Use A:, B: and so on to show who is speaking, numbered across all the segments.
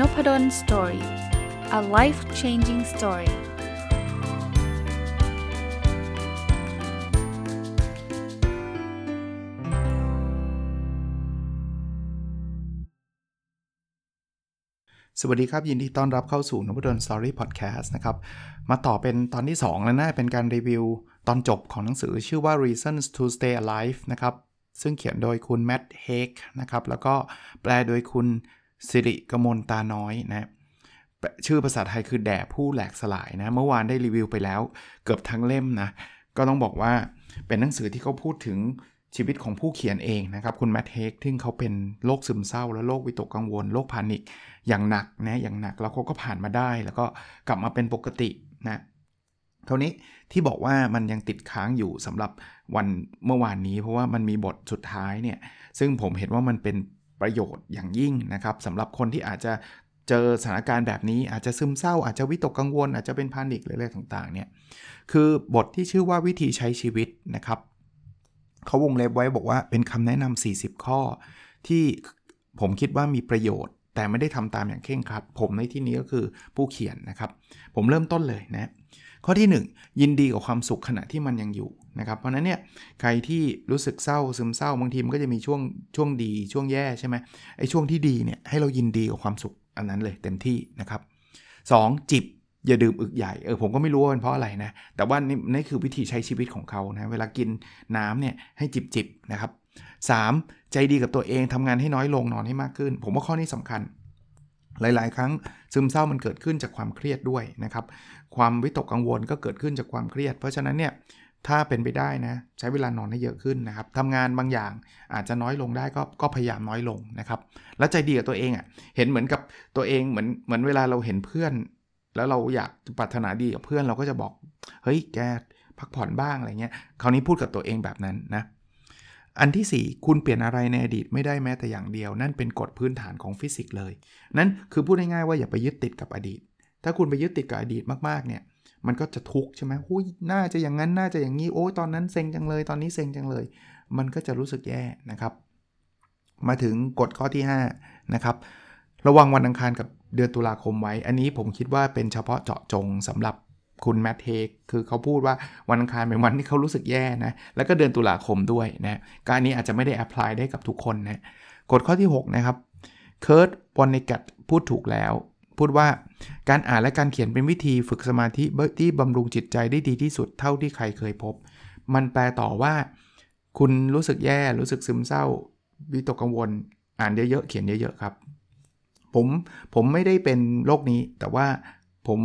A: Nopadol Story a life changing story สวัสดีครับ ยินดีต้อนรับเข้าสู่นพดล Story Podcast นะครับ มาต่อเป็นตอนที่ 2 แล้วนะเป็นการรีวิวตอนจบของหนังสือชื่อว่า Reasons to Stay Alive นะครับ ซึ่งเขียนโดยคุณแมตต์เฮกนะครับ แล้วก็แปลโดยคุณ สิริกมลตาน้อยนะชื่อภาษาไทยคือแด่ผู้แหลกสลายนะ เมื่อวานได้รีวิวไปแล้วเกือบทั้งเล่มนะ ก็ต้องบอกว่าเป็นหนังสือที่เขาพูดถึงชีวิตของผู้เขียนเองนะครับ คุณแมทเฮกที่เขาเป็นโรคซึมเศร้า และโรควิตกกังวลโรคพานิกอย่างหนักนะอย่างหนักแล้วเขาก็ผ่านมาได้ แล้วก็กลับมาเป็นปกตินะเท่านี้ที่บอกว่ามันยังติดค้างอยู่สำหรับวันเมื่อวานนี้ เพราะว่ามันมีบทสุดท้ายเนี่ยซึ่งผมเห็นว่ามันเป็น ประโยชน์อย่างยิ่งนะครับสำหรับคนที่อาจจะเจอสถานการณ์แบบนี้อาจจะซึมเศร้า อาจจะวิตกกังวล อาจจะเป็นพานิคหรืออะไรต่างๆเนี่ยคือบทที่ชื่อว่าวิธีใช้ชีวิตนะครับเขาวงเล็บไว้บอกว่าเป็นคำแนะนำ40 ข้อ ที่ผมคิดว่ามีประโยชน์ แต่ไม่ได้ทำตามอย่างเคร่งครัด ผมในที่นี้ก็คือผู้เขียนนะครับ ผมเริ่มต้นเลยนะข้อที่ 1 ยินดีกับความสุขขณะที่มันยังอยู่นะครับเพราะนั้นเนี่ยใครที่รู้สึกเศร้าซึมเศร้าบางทีมันก็จะมีช่วงช่วงดีช่วงแย่ใช่ไหมไอ้ช่วงที่ดีเนี่ยให้เรายินดีกับความสุขอันนั้นเลยเต็มที่นะครับ 2. จิบอย่าดื่มอึกใหญ่เออผมก็ไม่รู้ว่าเป็นเพราะอะไรนะแต่ว่านี่นี่คือวิธีใช้ชีวิตของเขานะเวลากินน้ำเนี่ยให้จิบจิบนะครับ 3. ใจดีกับตัวเองทำงานให้น้อยลงนอนให้มากขึ้น ผมว่าข้อนี้สำคัญ หลาย ๆ ครั้งซึมเศร้ามันเกิดขึ้นจากความเครียดด้วยนะครับ ความวิตกกังวลก็เกิดขึ้นจากความเครียด เพราะฉะนั้นเนี่ยถ้าเป็นไปได้นะใช้เวลานอนให้เยอะขึ้นนะครับทำงานบางอย่างอาจจะน้อยลงได้ก็ก็พยายามน้อยลงนะครับ แล้วใจดีกับตัวเองอะ่ะเห็นเหมือนกับตัวเองเหมือนเหมือนเวลาเราเห็นเพื่อน แล้วเราอยากปรารถนาดีกับเพื่อนเราก็จะบอกเฮ้ยแกพักผ่อนบ้างอะไรเงี้ยคราวนี้พูดกับตัวเองแบบนั้นนะ อันที่ 4 คุณเปลี่ยนอะไรในอดีตไม่ได้แม้แต่อย่างเดียว นั่นเป็นกฎพื้นฐานของฟิสิกส์เลย นั่นคือพูดง่ายๆว่าอย่าไปยึดติดกับอดีต ถ้าคุณไปยึดติดกับอดีตมากๆเนี่ยมันก็จะทุกข์ใช่ไหมหุ้ยน่าจะอย่างนั้น น่าจะอย่างนี้ โอ้ยตอนนั้นเซ็งจังเลย ตอนนี้เซ็งจังเลย มันก็จะรู้สึกแย่นะครับ มาถึงกฎข้อที่ 5 นะครับ ระวังวันอังคารกับเดือนตุลาคมไว้ อันนี้ผมคิดว่าเป็นเฉพาะเจาะจงสำหรับ คุณแมทเทคคือเขาพูดว่าวันอังคารเป็นวันที่เขารู้สึกแย่นะ แล้วก็เดือนตุลาคมด้วยนะการนี้อาจจะไม่ได้แอพพลายได้กับทุกคนนะกฎข้อที่ 6 นะครับเคิร์ตวอนนิกัตพูดถูกแล้ว พูดว่าการอ่านและการเขียนเป็นวิธีฝึกสมาธิที่บำรุงจิตใจได้ดีที่สุดเท่าที่ใครเคยพบ มันแปลต่อว่า คุณรู้สึกแย่รู้สึกซึมเศร้า วิตกกังวล อ่านเยอะๆเขียนเยอะๆครับ ผมผมไม่ได้เป็นโรคนี้แต่ว่าผม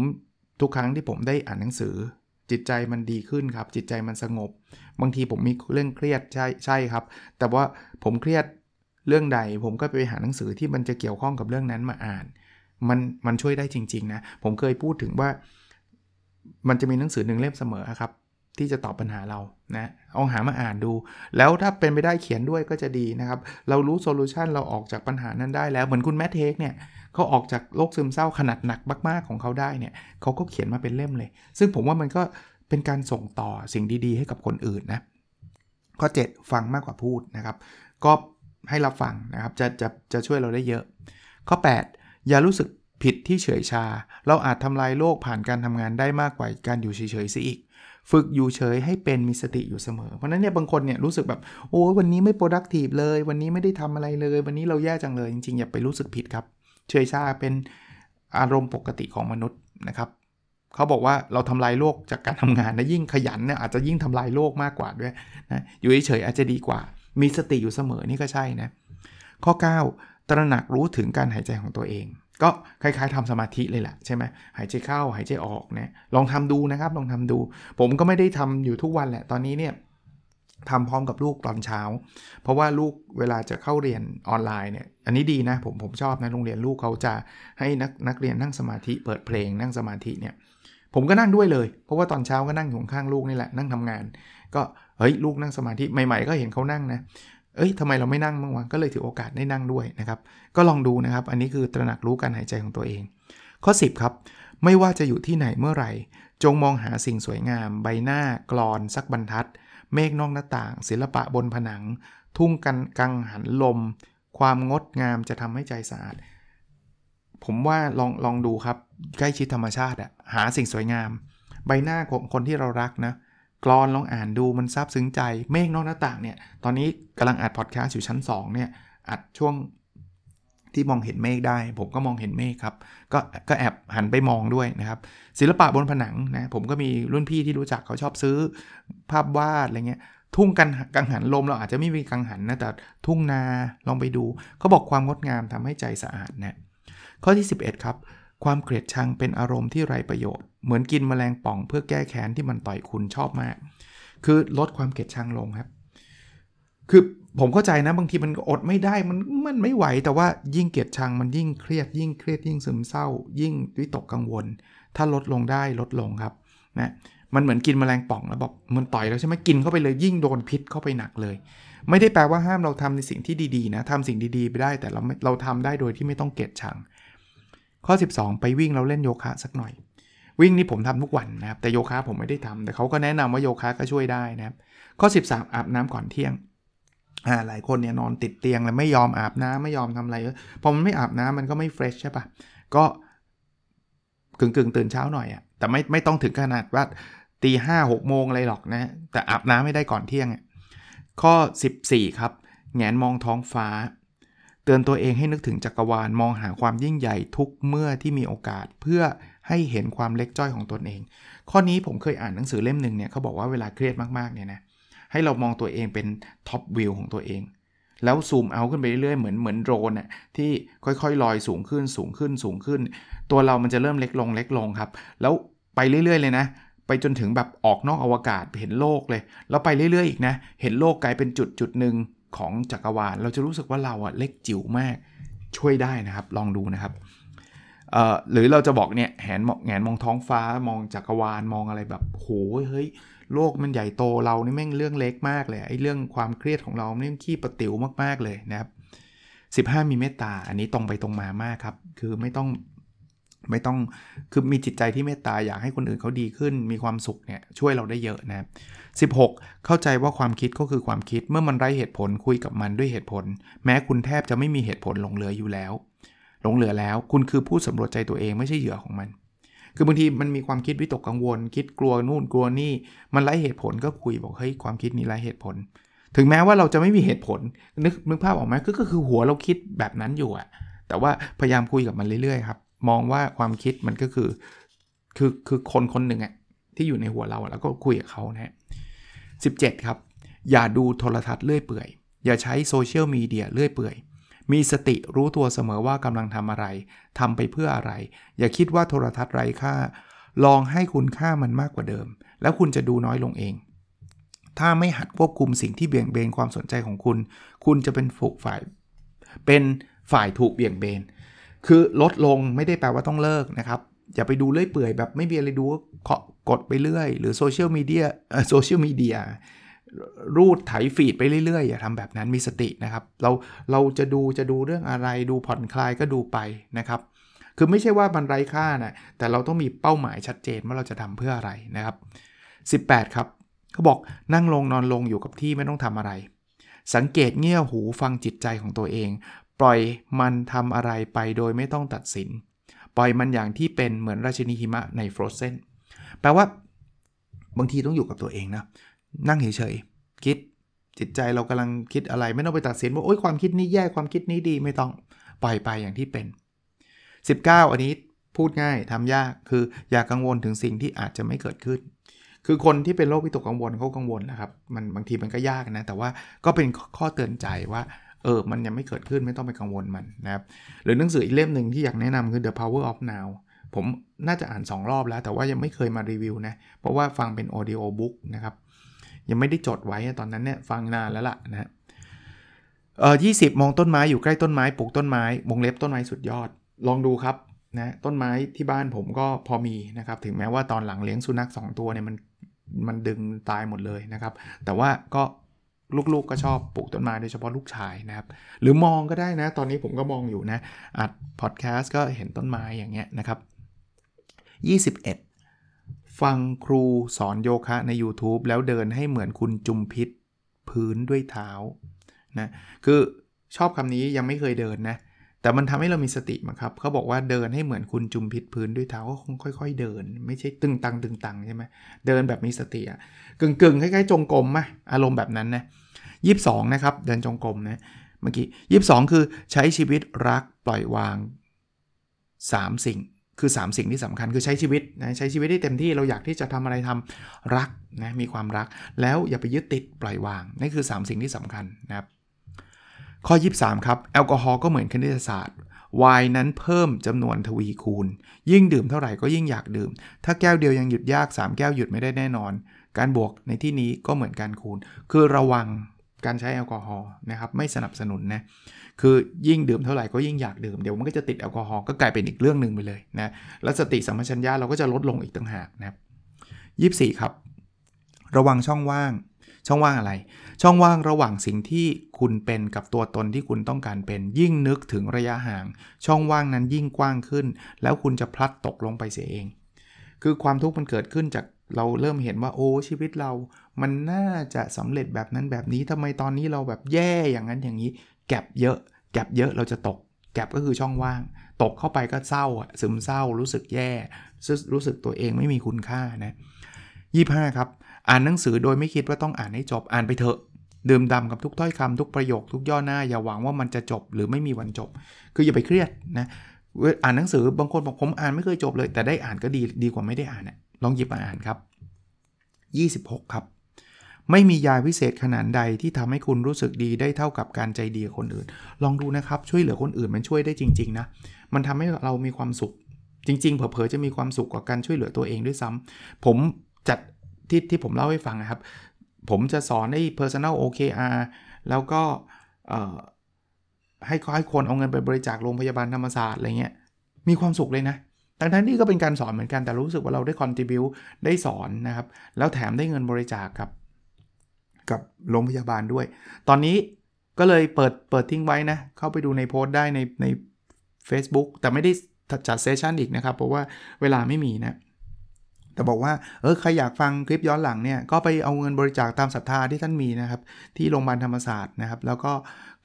A: ทุกครั้งที่ผมได้อ่านหนังสือ จิตใจมันดีขึ้นครับ จิตใจมันสงบ บางทีผมมีเรื่องเครียดใช่ใช่ครับ แต่ว่าผมเครียดเรื่องใด ผมก็ไปหาหนังสือที่มันจะเกี่ยวข้องกับเรื่องนั้นมาอ่าน มันมันช่วยได้จริง ๆ นะ ผมเคยพูดถึงว่า มันจะมีหนังสือหนึ่งเล่มเสมอครับ ที่จะตอบปัญหาเรานะเอาหามาอ่านดู แล้วถ้าเป็นไปได้เขียนด้วยก็จะดีนะครับ เรารู้ solution เราออกจากปัญหานั้นได้แล้วเหมือนคุณแมตต์ เฮกเนี่ย เขาออกจากโรคซึมเศร้าขนาดหนักมาก ๆ ของเขาได้เนี่ยเขาก็เขียนมาเป็นเล่มเลย ซึ่งผมว่ามันก็เป็นการส่งต่อสิ่งดีๆ ให้กับคนอื่นนะข้อ 7 ฟังมากกว่าพูดนะครับ ก็ให้รับฟังนะครับจะจะจะช่วยเราได้เยอะ ข้อ 8 อย่ารู้สึกผิดที่เฉยชา เราอาจทำลายโลกผ่านการทำงานได้มากกว่าการอยู่เฉยๆซิอีก ฝึกอยู่เฉยให้เป็นมีสติอยู่เสมอ เพราะนั้นเนี่ยบางคนเนี่ยรู้สึกแบบโอ้วันนี้ไม่ productive เลย วันนี้ไม่ได้ทำอะไรเลย วันนี้เราแย่จังเลยจริงๆอย่าไปรู้สึกผิดครับ เฉยชาเป็นอารมณ์ปกติของมนุษย์นะครับเขาบอกว่าเราทำลายโลกจากการทำงานนะยิ่งขยันเนี่ยอาจจะยิ่งทำลายโลกมากกว่าด้วยนะอยู่เฉยๆอาจจะดีกว่า มีสติอยู่เสมอนี่ก็ใช่นะข้อ 9 ตระหนักรู้ถึงการหายใจของตัวเอง ก็คล้ายๆทำสมาธิเลยแหละใช่ไหมหายใจเข้าหายใจออกเนี่ยลองทำดูนะครับลองทำดู ผมก็ไม่ได้ทำอยู่ทุกวันแหละตอนนี้เนี่ย ทำพร้อมกับลูกตอนเช้า เพราะว่าลูกเวลาจะเข้าเรียนออนไลน์เนี่ยอันนี้ดีนะผมผมชอบนะโรงเรียนลูกเขาจะให้นักนักเรียนนั่งสมาธิเปิดเพลงนั่งสมาธิเนี่ยผมก็นั่งด้วยเลย เพราะว่าตอนเช้าก็นั่งอยู่ข้างลูกนี่แหละนั่งทำงาน ก็เฮ้ยลูกนั่งสมาธิใหม่ ๆ ก็เห็นเขานั่งนะเอ้ยทำไมเราไม่นั่งบ้างวะก็เลยถือโอกาสได้นั่งด้วยนะครับ ก็ลองดูนะครับ อันนี้คือตระหนักรู้การหายใจของตัวเอง ข้อ 10 ครับ ไม่ว่าจะอยู่ที่ไหนเมื่อไหร่ จงมองหาสิ่งสวยงาม ใบหน้ากรอน สักบรรทัด เมฆนอกหน้าต่าง ศิลปะบนผนัง ทุ่งกันกังหันลม ความงดงามจะทำให้ใจสะอาด ผมว่าลองลองดูครับ ใกล้ชิดธรรมชาติอะหาสิ่งสวยงาม ใบหน้าของคนที่เรารักนะกรอนลองอ่านดูมันซาบซึ้งใจ เมฆนอกหน้าต่างเนี่ย ตอนนี้กำลังอัดพอดแคสต์อยู่ชั้น2เนี่ย อัดช่วง ที่มองเห็นเมฆได้ ผมก็มองเห็นเมฆครับ ก็ก็แอบหันไปมองด้วยนะครับ ศิลปะบนผนังนะผมก็มีรุ่นพี่ที่รู้จักเขาชอบซื้อ ภาพวาดอะไรเงี้ยทุ่งกันกังหันลมเราอาจจะไม่มีกังหันนะแต่ทุ่งนาลองไปดูเขาบอกความงดงามทำให้ใจสะอาดนะข้อที่ 11 ครับ ความเกลียดชังเป็นอารมณ์ที่ไร้ประโยชน์ เหมือนกินแมลงป่องเพื่อแก้แค้นที่มันต่อยคุณชอบมาก คือลดความเกลียดชังลงครับ คือผมเข้าใจนะบางทีมันอดไม่ได้มันมันไม่ไหว แต่ว่ายิ่งเกลียดชังมันยิ่งเครียด ยิ่งเครียดยิ่งซึมเศร้า ยิ่งวิตกกังวล ถ้าลดลงได้ลดลงครับนะมันเหมือนกินแมลงป่องแล้วบอกมันต่อยแล้วใช่ไหมกินเข้าไปเลยยิ่งโดนพิษเข้าไปหนักเลย ไม่ได้แปลว่าห้ามเราทำในสิ่งที่ดีๆนะทำสิ่งดีๆไปได้แต่เราเราทำได้โดยที่ไม่ต้องเกลียดชัง ข้อ 12 ไปวิ่งแล้วเล่นโยคะสักหน่อย วิ่งนี่ผมทำทุกวันนะครับแต่โยคะผมไม่ได้ทำแต่เขาก็แนะนำว่าโยคะก็ช่วยได้นะครับข้อ 13 อาบน้ำก่อนเที่ยง หลายคนเนี่ยนอนติดเตียงแล้วไม่ยอมอาบน้ำไม่ยอมทำอะไรพอมันไม่อาบน้ำมันก็ไม่เฟรชใช่ปะก็กึ่งกึ่งตื่นเช้าหน่อยอะแต่ไม่ไม่ต้องถึงขนาดว่าตีห้าหกโมงอะไรหรอกนะแต่อาบน้ำไม่ได้ก่อนเที่ยงข้อ 14 ครับแงนมองท้องฟ้า เตือนตัวเองให้นึกถึงจักรวาลมองหาความยิ่งใหญ่ทุกเมื่อที่มีโอกาสเพื่อให้เห็นความเล็กจ้อยของตนเอง ข้อนี้ผมเคยอ่านหนังสือเล่มหนึ่งเนี่ยเขาบอกว่าเวลาเครียดมากๆเนี่ยนะ ให้เรามองตัวเองเป็นท็อปวิวของตัวเอง แล้วซูมเอาขึ้นไปเรื่อยๆเหมือนเหมือนโดรนน่ะที่ค่อยๆลอยสูงขึ้นสูงขึ้นสูงขึ้น ตัวเรามันจะเริ่มเล็กลงเล็กลงครับ แล้วไปเรื่อยๆเลยนะ ไปจนถึงแบบออกนอกอวกาศเห็นโลกเลย แล้วไปเรื่อยๆอีกนะ เห็นโลกกลายเป็นจุดจุดหนึ่งของจักรวาล เราจะรู้สึกว่าเราอะเล็กจิ๋วมากช่วยได้นะครับ ลองดูนะครับเอ่อหรือเราจะบอกเนี่ยแหนแงนมองท้องฟ้ามองจักรวาลมองอะไรแบบโหเฮ้ย โลกมันใหญ่โตเรานี่แม่งเรื่องเล็กมากเลยไอ้เรื่องความเครียดของเราเนี่ยขี้ประติ๋วมากๆเลยนะครับ 15 มีเมตตา อันนี้ตรงไปตรงมามากครับ คือไม่ต้องไม่ต้องคือมีจิตใจที่เมตตาอยากให้คนอื่นเขาดีขึ้น มีความสุขเนี่ยช่วยเราได้เยอะนะครับ 16 เข้าใจว่าความคิดก็คือความคิดเมื่อมันไร้เหตุผลคุยกับมันด้วยเหตุผล แม้คุณแทบจะไม่มีเหตุผลหลงเหลืออยู่แล้วหลงเหลือแล้ว คุณคือผู้สำรวจใจตัวเองไม่ใช่เหยื่อของมัน คือบางทีมันมีความคิดวิตกกังวล คิดกลัวนู่นกลัวนี่ มันไร้เหตุผลก็คุยบอกเฮ้ยความคิดนี้ไร้เหตุผล ถึงแม้ว่าเราจะไม่มีเหตุผล นึกนึกภาพออกไหมก็คือหัวเราคิดแบบนั้นอยู่อะแต่ว่าพยายามคุยกับมันเรื่อยๆครับมองว่าความคิดมันก็คือคือคือคนคนหนึ่งอะที่อยู่ในหัวเราแล้วก็คุยกับเขานะฮะ17 ครับ อย่าดูโทรทัศน์เลื่อยเปื่อย อย่าใช้โซเชียลมีเดียเลื่อยเปื่อย มีสติรู้ตัวเสมอว่ากำลังทำอะไรทำไปเพื่ออะไร อย่าคิดว่าโทรทัศน์ไร้ค่า ลองให้คุณค่ามันมากกว่าเดิม แล้วคุณจะดูน้อยลงเอง ถ้าไม่หัดควบคุมสิ่งที่เบี่ยงเบนความสนใจของคุณ คุณจะเป็นฝูกฝ่าย เป็นฝ่ายถูกเบี่ยงเบน คือลดลงไม่ได้แปลว่าต้องเลิกนะครับอย่าไปดูเลื่อยเปื่อยแบบไม่มีอะไรดูก็กดไปเรื่อย หรือโซเชียลมีเดียโซเชียลมีเดีย รูดไถฟีดไปเรื่อยๆ อย่าทำแบบนั้นมีสตินะครับ เราเราจะดูจะดูเรื่องอะไรดูผ่อนคลายก็ดูไปนะครับ คือไม่ใช่ว่ามันไร้ค่านะแต่เราต้องมีเป้าหมายชัดเจนว่าเราจะทำเพื่ออะไรนะครับ 18 ครับเขาบอกนั่งลงนอนลงอยู่กับที่ไม่ต้องทำอะไร สังเกตเงี่ยหูฟังจิตใจของตัวเอง ปล่อยมันทำอะไรไปโดยไม่ต้องตัดสิน ปล่อยมันอย่างที่เป็นเหมือนราชินีหิมะใน Frozenแปลว่าบางทีต้องอยู่กับตัวเองนะ นั่งเฉยๆคิดจิตใจเรากำลังคิดอะไร ไม่ต้องไปตัดสินว่าโอ๊ยความคิดนี้แย่ความคิดนี้ดีไม่ต้องปล่อยไปอย่างที่เป็น 19 อันนี้พูดง่ายทำยากคืออย่ากังวลถึงสิ่งที่อาจจะไม่เกิดขึ้น คือคนที่เป็นโรควิตกกังวลเขากังวลนะครับมันบางทีมันก็ยากนะ แต่ว่าก็เป็นข้อเตือนใจว่าเออมันยังไม่เกิดขึ้นไม่ต้องไปกังวลมันนะครับหรือหนังสืออีกเล่มหนึ่งที่อยากแนะนำคือ The Power of Now ผมน่าจะอ่าน 2 รอบแล้ว แต่ว่ายังไม่เคยมารีวิวนะ เพราะว่าฟังเป็น audio book นะครับ ยังไม่ได้จดไว้ตอนนั้นเนี่ยฟังนานแล้วล่ะนะเออยี่สิบมองต้นไม้อยู่ใกล้ต้นไม้ปลูกต้นไม้วงเล็บต้นไม้สุดยอด ลองดูครับนะต้นไม้ที่บ้านผมก็พอมีนะครับ ถึงแม้ว่าตอนหลังเลี้ยงสุนัข2ตัวเนี่ยมันมันดึงตายหมดเลยนะครับ แต่ว่าก็ลูกๆก็ชอบปลูกต้นไม้โดยเฉพาะลูกชายนะครับ หรือมองก็ได้นะ ตอนนี้ผมก็มองอยู่นะอัดพอดแคสต์ก็เห็นต้นไม้อย่างเงี้ยนะครับ 21 ฟังครูสอนโยคะใน YouTube แล้วเดินให้เหมือนคุณจุมพิษพื้นด้วยเท้านะคือชอบคำนี้ยังไม่เคยเดินนะแต่มันทำให้เรามีสติมั้งครับเขาบอกว่าเดินให้เหมือนคุณจุมพิษพื้นด้วยเท้าก็คงค่อย ๆ เดิน ไม่ใช่ตึงตังตึงตังใช่ไหมเดินแบบมีสติอะกึ่งกึ่งคล้ายๆจงกรมไหมอารมณ์แบบนั้นนะยีิบสองนะครับเดินจงกรมนะเมื่อกี้ยีิบสองคือใช้ชีวิตรักปล่อยวาง 3 สิ่ง คือ 3 สิ่งที่สำคัญคือใช้ชีวิตนะใช้ชีวิตได้เต็มที่เราอยากที่จะทำอะไรทำรักนะมีความรัก แล้วอย่าไปยึดติดปล่อยวางนี่คือ 3 สิ่งที่สำคัญนะครับข้อ 23 ครับ แอลกอฮอล์ก็เหมือนคณิตศาสตร์วายนั้นเพิ่มจำนวนทวีคูณ ยิ่งดื่มเท่าไหร่ก็ยิ่งอยากดื่ม ถ้าแก้วเดียวยังหยุดยาก 3 แก้วหยุดไม่ได้แน่นอน การบวกในที่นี้ก็เหมือนการคูณ คือระวัง การใช้แอลกอฮอล์นะครับไม่สนับสนุนนะคือยิ่งดื่มเท่าไหร่ก็ยิ่งอยากดื่มเดี๋ยวมันก็จะติดแอลกอฮอล์ก็กลายเป็นอีกเรื่องหนึ่งไปเลยนะแล้วสติสัมปชัญญะเราก็จะลดลงอีกต่างหากนะครับยี่สี่ครับ ระวังช่องว่าง ช่องว่างอะไร ช่องว่างระหว่างสิ่งที่คุณเป็นกับตัวตนที่คุณต้องการเป็น ยิ่งนึกถึงระยะห่าง ช่องว่างนั้นยิ่งกว้างขึ้น แล้วคุณจะพลัดตกลงไปเสียเอง คือความทุกข์มันเกิดขึ้นจาก เราเริ่มเห็นว่าโอ้ชีวิตเรา มันน่าจะสำเร็จแบบนั้นแบบนี้ทำไมตอนนี้เราแบบแย่อย่างนั้นอย่างนี้ แก็บเยอะ แก็บเยอะเราจะตก แก็บก็คือช่องว่าง ตกเข้าไปก็เศร้าซึมเศร้ารู้สึกแย่ รู้สึกตัวเองไม่มีคุณค่านะยี่ห้าครับ อ่านหนังสือโดยไม่คิดว่าต้องอ่านให้จบอ่านไปเถอะดื่มดำกับทุกถ้อยคำทุกประโยคทุกย่อหน้า อย่าหวังว่ามันจะจบหรือไม่มีวันจบ คืออย่าไปเครียดนะอ่านหนังสือบางคนบอกผมอ่านไม่เคยจบเลย แต่ได้อ่านก็ดีดีกว่าไม่ได้อ่านนะ ลองหยิบมาอ่านครับ 26 ครับ ไม่มียาวิเศษขนาดใดที่ทำให้คุณรู้สึกดีได้เท่ากับการใจดีคนอื่น ลองดูนะครับ ช่วยเหลือคนอื่นมันช่วยได้จริง ๆ นะ มันทำให้เรามีความสุข จริง ๆ เผลอๆจะมีความสุขกว่าการช่วยเหลือตัวเองด้วยซ้ำผมจัดที่ที่ผมเล่าให้ฟังนะครับ ผมจะสอนให้ personal OKR แล้วก็ให้ให้คนเอาเงินไปบริจาคโรงพยาบาลธรรมศาสตร์อะไรเงี้ยมีความสุขเลยนะ ทั้งทั้งที่ก็เป็นการสอนเหมือนกันแต่รู้สึกว่าเราได้คอนทิบิวได้สอนนะครับ แล้วแถมได้เงินบริจาคกับ กับโรงพยาบาลด้วย ตอนนี้ก็เลยเปิดเปิดทิ้งไว้นะ เข้าไปดูในโพสต์ได้ในใน Facebook แต่ไม่ได้จัดเซสชันอีกนะครับ เพราะว่าเวลาไม่มีนะแต่บอกว่าเออใครอยากฟังคลิปย้อนหลังเนี่ยก็ไปเอาเงินบริจาคตามศรัทธาที่ท่านมีนะครับ ที่โรงพยาบาลธรรมศาสตร์นะครับ แล้วก็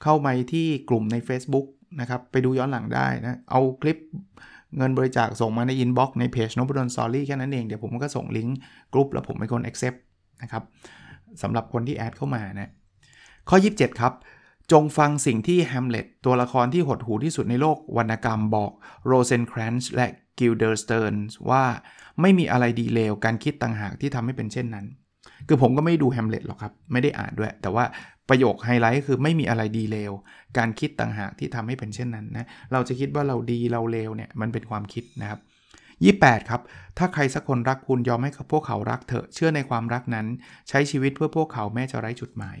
A: เข้าไปที่กลุ่มใน Facebook นะครับ ไปดูย้อนหลังได้นะ เอาสลิป เงินบริจาคส่งมาใน inbox ในเพจนพดล Story แค่นั้นเอง เดี๋ยวผมก็ส่งลิงก์กลุ่มแล้วผมเป็นคน accept นะครับสำหรับคนที่ add เข้ามานะข้อ 27 ครับ จงฟังสิ่งที่แฮมเล็ตตัวละครที่หดหูที่สุดในโลกวรรณกรรมบอกโรเซนแครนซ์และกิลเดอร์สเติร์นว่าไม่มีอะไรดีเลวการคิดต่างหากที่ทำให้เป็นเช่นนั้น คือผมก็ไม่ดูแฮมเล็ตหรอกครับ ไม่ได้อ่านด้วย แต่ว่า ประโยคไฮไลท์คือไม่มีอะไรดีเลว การคิดต่างหากที่ทำให้เป็นเช่นนั้นนะ เราจะคิดว่าเราดีเราเลวเนี่ยมันเป็นความคิดนะครับ28 ครับ ถ้าใครสักคนรักคุณยอมให้พวกเขารักเถอะ เชื่อในความรักนั้น ใช้ชีวิตเพื่อพวกเขาแม้จะไร้จุดหมาย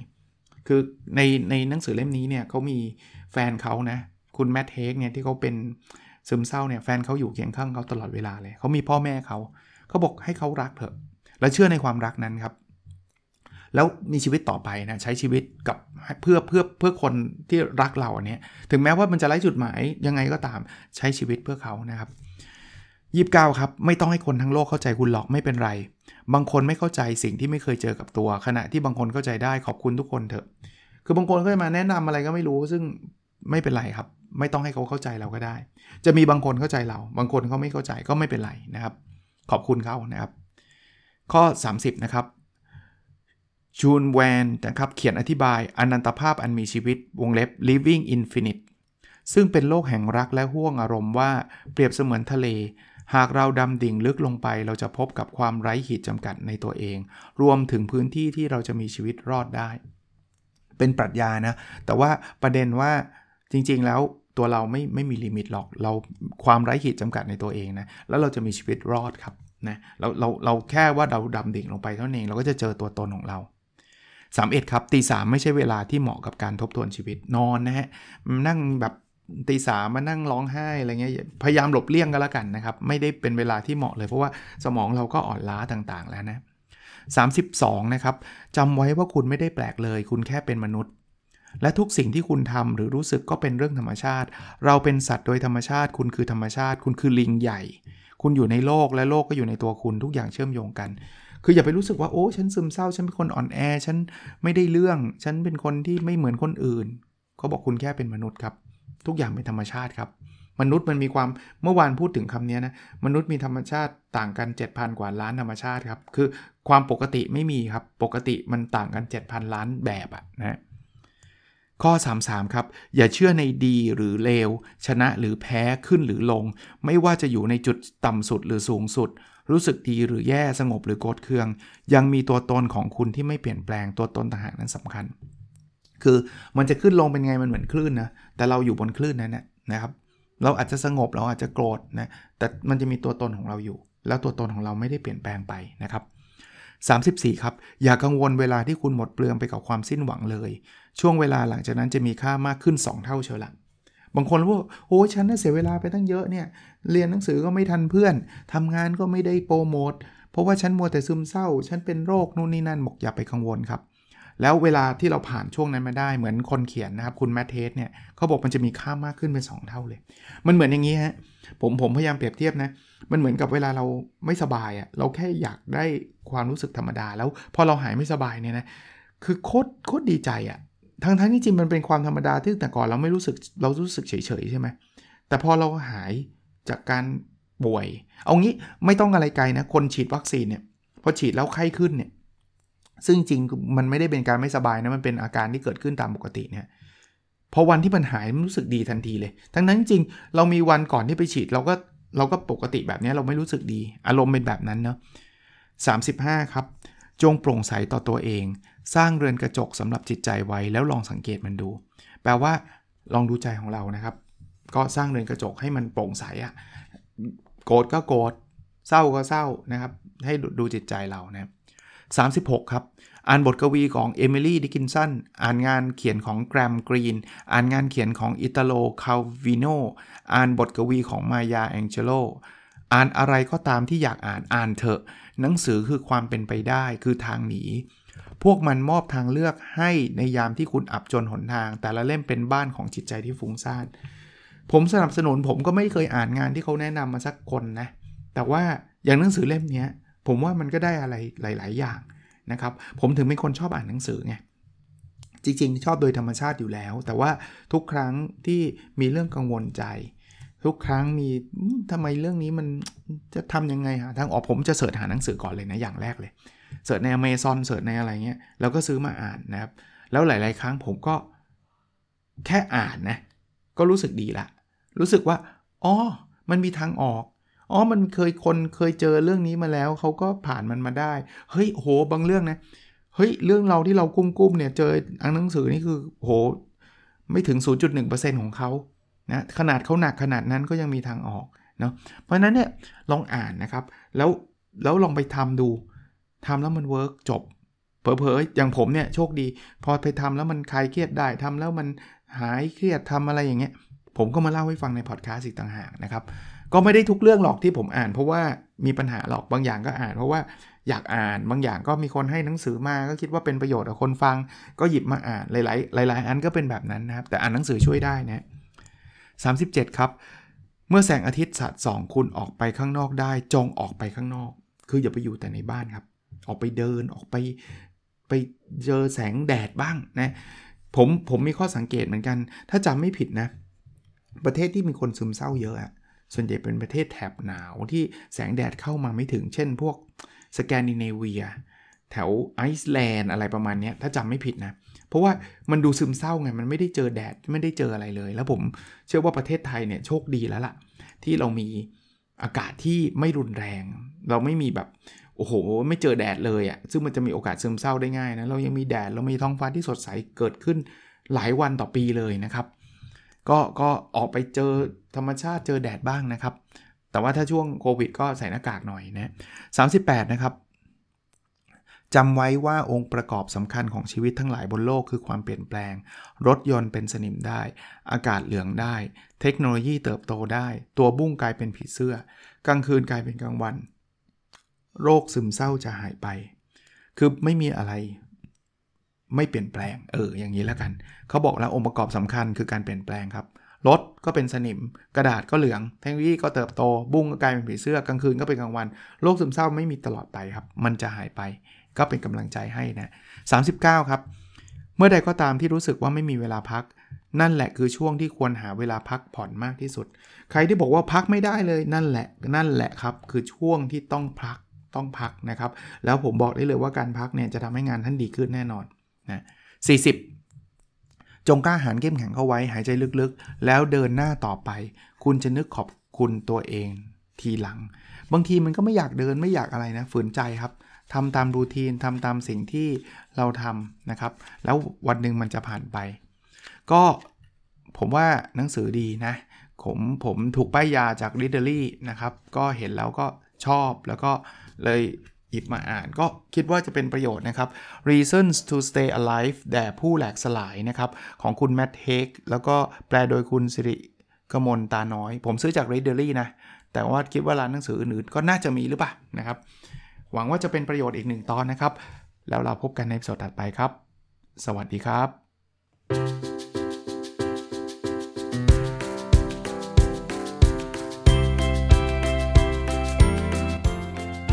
A: คือในในหนังสือเล่มนี้เนี่ยเขามีแฟนเขานะ คุณแมตต์ เฮกเนี่ยที่เขาเป็นซึมเศร้าเนี่ยแฟนเขาอยู่เคียงข้างเขาตลอดเวลาเลย เขามีพ่อแม่เขา เขาบอกให้เขารักเถอะ และเชื่อในความรักนั้นครับ แล้วมีชีวิตต่อไปนะใช้ชีวิตกับเพื่อเพื่อเพื่อคนที่รักเราอันนี้ถึงแม้ว่ามันจะไร้จุดหมายยังไงก็ตามใช้ชีวิตเพื่อเขานะครับยีบเก้าครับ ไม่ต้องให้คนทั้งโลกเข้าใจคุณหรอกไม่เป็นไร บางคนไม่เข้าใจสิ่งที่ไม่เคยเจอกับตัว ขณะที่บางคนเข้าใจได้ขอบคุณทุกคนเถอะ คือบางคนก็จะมาแนะนำอะไรก็ไม่รู้ซึ่งไม่เป็นไรครับ ไม่ต้องให้เขาเข้าใจเราก็ได้ จะมีบางคนเข้าใจเรา บางคนเขาไม่เข้าใจก็ไม่เป็นไรนะครับ ขอบคุณเขานะครับ ข้อ 30 นะครับ ชูนแวนนะครับเขียนอธิบายอนันตภาพอันมีชีวิตวงเล็บ living infinite ซึ่งเป็นโลกแห่งรักและห่วงอารมณ์ว่าเปรียบเสมือนทะเล หากเราดำดิ่งลึกลงไป เราจะพบกับความไร้ขีดจำกัดในตัวเอง รวมถึงพื้นที่ที่เราจะมีชีวิตรอดได้ เป็นปรัชญานะ แต่ว่าประเด็นว่าจริงๆแล้วตัวเราไม่ไม่มีลิมิตหรอกเราความไร้ขีดจำกัดในตัวเองนะแล้วเราจะมีชีวิตรอดครับนะเราเราเราแค่ว่าเราดำดิ่งลงไปเท่านั้นเองเราก็จะเจอตัวตนของเรา 31ครับตีสามไม่ใช่เวลาที่เหมาะกับการทบทวนชีวิตนอนนะฮะนั่งแบบตีสามมานั่งร้องไห้อะไรเงี้ยพยายามหลบเลี่ยงก็แล้วกันนะครับ ไม่ได้เป็นเวลาที่เหมาะเลยเพราะว่าสมองเราก็อ่อนล้าต่างๆแล้วนะ32 นะครับจำไว้ว่าคุณไม่ได้แปลกเลย คุณแค่เป็นมนุษย์ และทุกสิ่งที่คุณทำหรือรู้สึกก็เป็นเรื่องธรรมชาติ เราเป็นสัตว์โดยธรรมชาติ คุณคือธรรมชาติ คุณคือลิงใหญ่ คุณอยู่ในโลกและโลกก็อยู่ในตัวคุณทุกอย่างเชื่อมโยงกัน คืออย่าไปรู้สึกว่าโอ้ฉันซึมเศร้า ฉันเป็นคนอ่อนแอ ฉันไม่ได้เรื่อง ฉันเป็นคนที่ไม่เหมือนคนอื่น เขาบอกคุณแค่เป็นมนุษย์ครับ ทุกอย่างเป็นธรรมชาติครับ มนุษย์มันมีความเมื่อวานพูดถึงคำนี้นะ มนุษย์มีธรรมชาติต่างกัน 7,000 กว่าล้านธรรมชาติครับ คือความปกติไม่มีครับ ปกติมันต่างกัน 7,000 ล้านแบบอะนะ ข้อ 33 ครับ อย่าเชื่อในดีหรือเลว ชนะหรือแพ้ขึ้นหรือลง ไม่ว่าจะอยู่ในจุดต่ำสุดหรือสูงสุด รู้สึกดีหรือแย่สงบหรือโกรธเคือง ยังมีตัวตนของคุณที่ไม่เปลี่ยนแปลงตัวตนต่างหากนั้นสำคัญ คือมันจะขึ้นลงเป็นไงมันเหมือนคลื่นนะแต่เราอยู่บนคลื่นนั้นนะครับ เราอาจจะสงบเราอาจจะโกรธนะแต่มันจะมีตัวตนของเราอยู่ แล้วตัวตนของเราไม่ได้เปลี่ยนแปลงไปนะครับ34 ครับ อย่ากังวลเวลาที่คุณหมดเปลืองไปกับความสิ้นหวังเลย ช่วงเวลาหลังจากนั้นจะมีค่ามากขึ้น 2 เท่าเชียวละบางคนว่าโอ้ฉันน่ะเสียเวลาไปตั้งเยอะเนี่ย เรียนหนังสือก็ไม่ทันเพื่อนทำงานก็ไม่ได้โปรโมท เพราะว่าฉันมัวแต่ซึมเศร้า ฉันเป็นโรคนู่นนี่นั่นบอกอย่าไปกังวลครับ แล้วเวลาที่เราผ่านช่วงนั้นมาได้เหมือนคนเขียนนะครับ คุณแมตต์ เฮกเนี่ยเขาบอกมันจะมีค่ามากขึ้นเป็น 2 เท่าเลย มันเหมือนอย่างนี้ฮะผมผมพยายามเปรียบเทียบนะ มันเหมือนกับเวลาเราไม่สบายอะ่ะเราแค่อยากได้ความรู้สึกธรรมดา แล้วพอเราหายไม่สบายเนี่ยนะคือโคตรโคตรดีใจอะ่ะ ทั้งทั้งที่จริงมันเป็นความธรรมดาที่แต่ก่อนเราไม่รู้สึกเรารู้สึกเฉยๆใช่ไหมแต่พอเราหายจากการป่วย เอางี้ไม่ต้องอะไรไกลนะ คนฉีดวัคซีนเนี่ยพอฉีดแล้วไข้ขึ้นเนี่ยซึ่งจริงมันไม่ได้เป็นการไม่สบายนะมันเป็นอาการที่เกิดขึ้นตามปกติเนี่ยพอวันที่มันหายมันรู้สึกดีทันทีเลย ทั้งนั้นจริงเรามีวันก่อนที่ไปฉีดเราก็เราก็ปกติแบบนี้เราไม่รู้สึกดี อารมณ์เป็นแบบนั้นเนาะ35 ครับ จงโปร่งใสต่อตัวเอง สร้างเรือนกระจกสำหรับจิตใจไว้แล้วลองสังเกตมันดู แปลว่าลองดูใจของเรานะครับ ก็สร้างเรือนกระจกให้มันโปร่งใสอะโกรธก็โกรธเศร้าก็เศร้านะครับ ให้ดูจิตใจเรานะ36ครับ อ่านบทกวีของเอมิลี่ดิกินสันอ่านงานเขียนของเกรแฮมกรีน อ่านงานเขียนของอิตาโลคัลวิโนอ่านบทกวีของมายาแองเจโลอ่านอะไรก็ตามที่อยากอ่านอ่านเถอะ หนังสือคือความเป็นไปได้คือทางหนี พวกมันมอบทางเลือกให้ในยามที่คุณอับจนหนทาง แต่ละเล่มเป็นบ้านของจิตใจที่ฟุ้งซ่าน ผมสนับสนุนผมก็ไม่เคยอ่านงานที่เขาแนะนำมาสักคนนะ แต่ว่าอย่างหนังสือเล่มนี้ผมว่ามันก็ได้อะไรหลาย ๆ อย่างนะครับ ผมถึงเป็นคนชอบอ่านหนังสือไงจริง ๆ ชอบโดยธรรมชาติอยู่แล้ว แต่ว่าทุกครั้งที่มีเรื่องกังวลใจ ทุกครั้งมีทำไมเรื่องนี้มันจะทำยังไงหาทางออกผมจะเสิร์ชหาหนังสือก่อนเลยนะอย่างแรกเลย เสิร์ชในอเมซอนเสิร์ชในอะไรเงี้ยแล้วก็ซื้อมาอ่านนะครับ แล้วหลาย ๆ ครั้งผมก็แค่อ่านนะก็รู้สึกดีละ รู้สึกว่าอ๋อมันมีทางออกอ๋อมันเคยคนเคยเจอเรื่องนี้มาแล้วเขาก็ผ่านมันมาได้เฮ้ยโหบางเรื่องนะเฮ้ยเรื่องเราที่เรากุ้มๆเนี่ยเจออังหนังสือนี่คือโหไม่ถึง 0.1%ของเขานะขนาดเขาหนักขนาดนั้นก็ยังมีทางออกเนาะเพราะนั้นเนี่ยลองอ่านนะครับ แล้วแล้วลองไปทำดู ทำแล้วมัน work จบเผลอๆอย่างผมเนี่ยโชคดี พอไปทำแล้วมันคลายเครียดได้ทำแล้วมันหายเครียดทำอะไรอย่างเงี้ย ผมก็มาเล่าให้ฟังในพอดแคสต์อีกต่างหากนะครับ ก็ไม่ได้ทุกเรื่องหรอกที่ผมอ่าน เพราะว่ามีปัญหาหรอกบางอย่างก็อ่าน เพราะว่าอยากอ่านบางอย่างก็มีคนให้หนังสือมาก็คิดว่าเป็นประโยชน์กับคนฟัง ก็หยิบมาอ่านหลาย ๆ หลาย ๆ อันก็เป็นแบบนั้นนะครับ แต่อ่านหนังสือช่วยได้นะ37 ครับ เมื่อแสงอาทิตย์สาดส่องคุณออกไปข้างนอกได้ จงออกไปข้างนอก คืออย่าไปอยู่แต่ในบ้านครับ ออกไปเดินออกไปไปเจอแสงแดดบ้างนะผมผมมีข้อสังเกตเหมือนกัน ถ้าจำไม่ผิดนะ ประเทศที่มีคนซึมเศร้าเยอะอะส่วนใหญ่เป็นประเทศแถบหนาวที่แสงแดดเข้ามาไม่ถึง เช่นพวกสแกนดิเนเวีย แถวไอซ์แลนด์อะไรประมาณนี้ถ้าจำไม่ผิดนะ เพราะว่ามันดูซึมเศร้าไง มันไม่ได้เจอแดดไม่ได้เจออะไรเลย แล้วผมเชื่อว่าประเทศไทยเนี่ยโชคดีแล้วล่ะ ที่เรามีอากาศที่ไม่รุนแรง เราไม่มีแบบ โอ้โห ไม่เจอแดดเลยอะ่ะซึ่งมันจะมีโอกาสซึมเศร้าได้ง่ายนะ เรายังมีแดด เรามีท้องฟ้าที่สดใสเกิดขึ้นหลายวันต่อปีเลยนะครับ ก็ก็ออกไปเจอธรรมชาติเจอแดดบ้างนะครับ แต่ว่าถ้าช่วงโควิดก็ใส่หน้ากากหน่อยนะ38 นะครับจำไว้ว่าองค์ประกอบสำคัญของชีวิตทั้งหลายบนโลกคือความเปลี่ยนแปลง รถยนต์เป็นสนิมได้ อากาศเหลืองได้ เทคโนโลยีเติบโตได้ ตัวบุ้งกลายเป็นผีเสื้อ กลางคืนกลายเป็นกลางวัน โรคซึมเศร้าจะหายไป คือไม่มีอะไรไม่เปลี่ยนแปลง เออ อย่างนี้แล้วกัน เขาบอกแล้วองค์ประกอบสำคัญคือการเปลี่ยนแปลงครับ รถก็เป็นสนิม กระดาษก็เหลือง เทคโนโลยีก็เติบโต บุ้งก็กลายเป็นผีเสื้อกลางคืนก็เป็นกลางวัน โรคซึมเศร้าไม่มีตลอดไปครับ มันจะหายไป ก็เป็นกำลังใจให้นะ39 ครับ เมื่อใดก็ตามที่รู้สึกว่าไม่มีเวลาพัก นั่นแหละคือช่วงที่ควรหาเวลาพักผ่อนมากที่สุด ใครที่บอกว่าพักไม่ได้เลย นั่นแหละ นั่นแหละครับ คือช่วงที่ต้องพัก ต้องพักนะครับ แล้วผมบอกได้เลยว่าการพักเนี่ยจะทำให้งานท่านดีขึ้นแน่นอนนะ40จงกล้าหาญเข้มแข็งเข้าไว้หายใจลึกๆ แล้วเดินหน้าต่อไป คุณจะนึกขอบคุณตัวเองทีหลัง บางทีมันก็ไม่อยากเดินไม่อยากอะไรนะฝืนใจครับทำตามรูทีนทำตามสิ่งที่เราทำนะครับ แล้ววันหนึ่งมันจะผ่านไป ก็ผมว่าหนังสือดีนะ ผมผมถูกป้ายยาจาก r e a d e r y นะครับ ก็เห็นแล้วก็ชอบแล้วก็ เลยหยิบมาอ่านก็คิดว่าจะเป็นประโยชน์นะครับ Reasons to Stay Alive แด่ผู้แหลกสลายนะครับ ของคุณแมทเฮกแล้วก็แปลโดยคุณสิริกมลตาน้อย ผมซื้อจาก r e a d e r y นะ แต่ว่าคิดว่าร้านหนังสืออื่นๆ ก็น่าจะมีหรือเปล่านะครับ หวังว่าจะเป็นประโยชน์อีกหนึ่งตอนนะครับ แล้วเราพบกันในสดถัดไปครับ สวัสดีครับ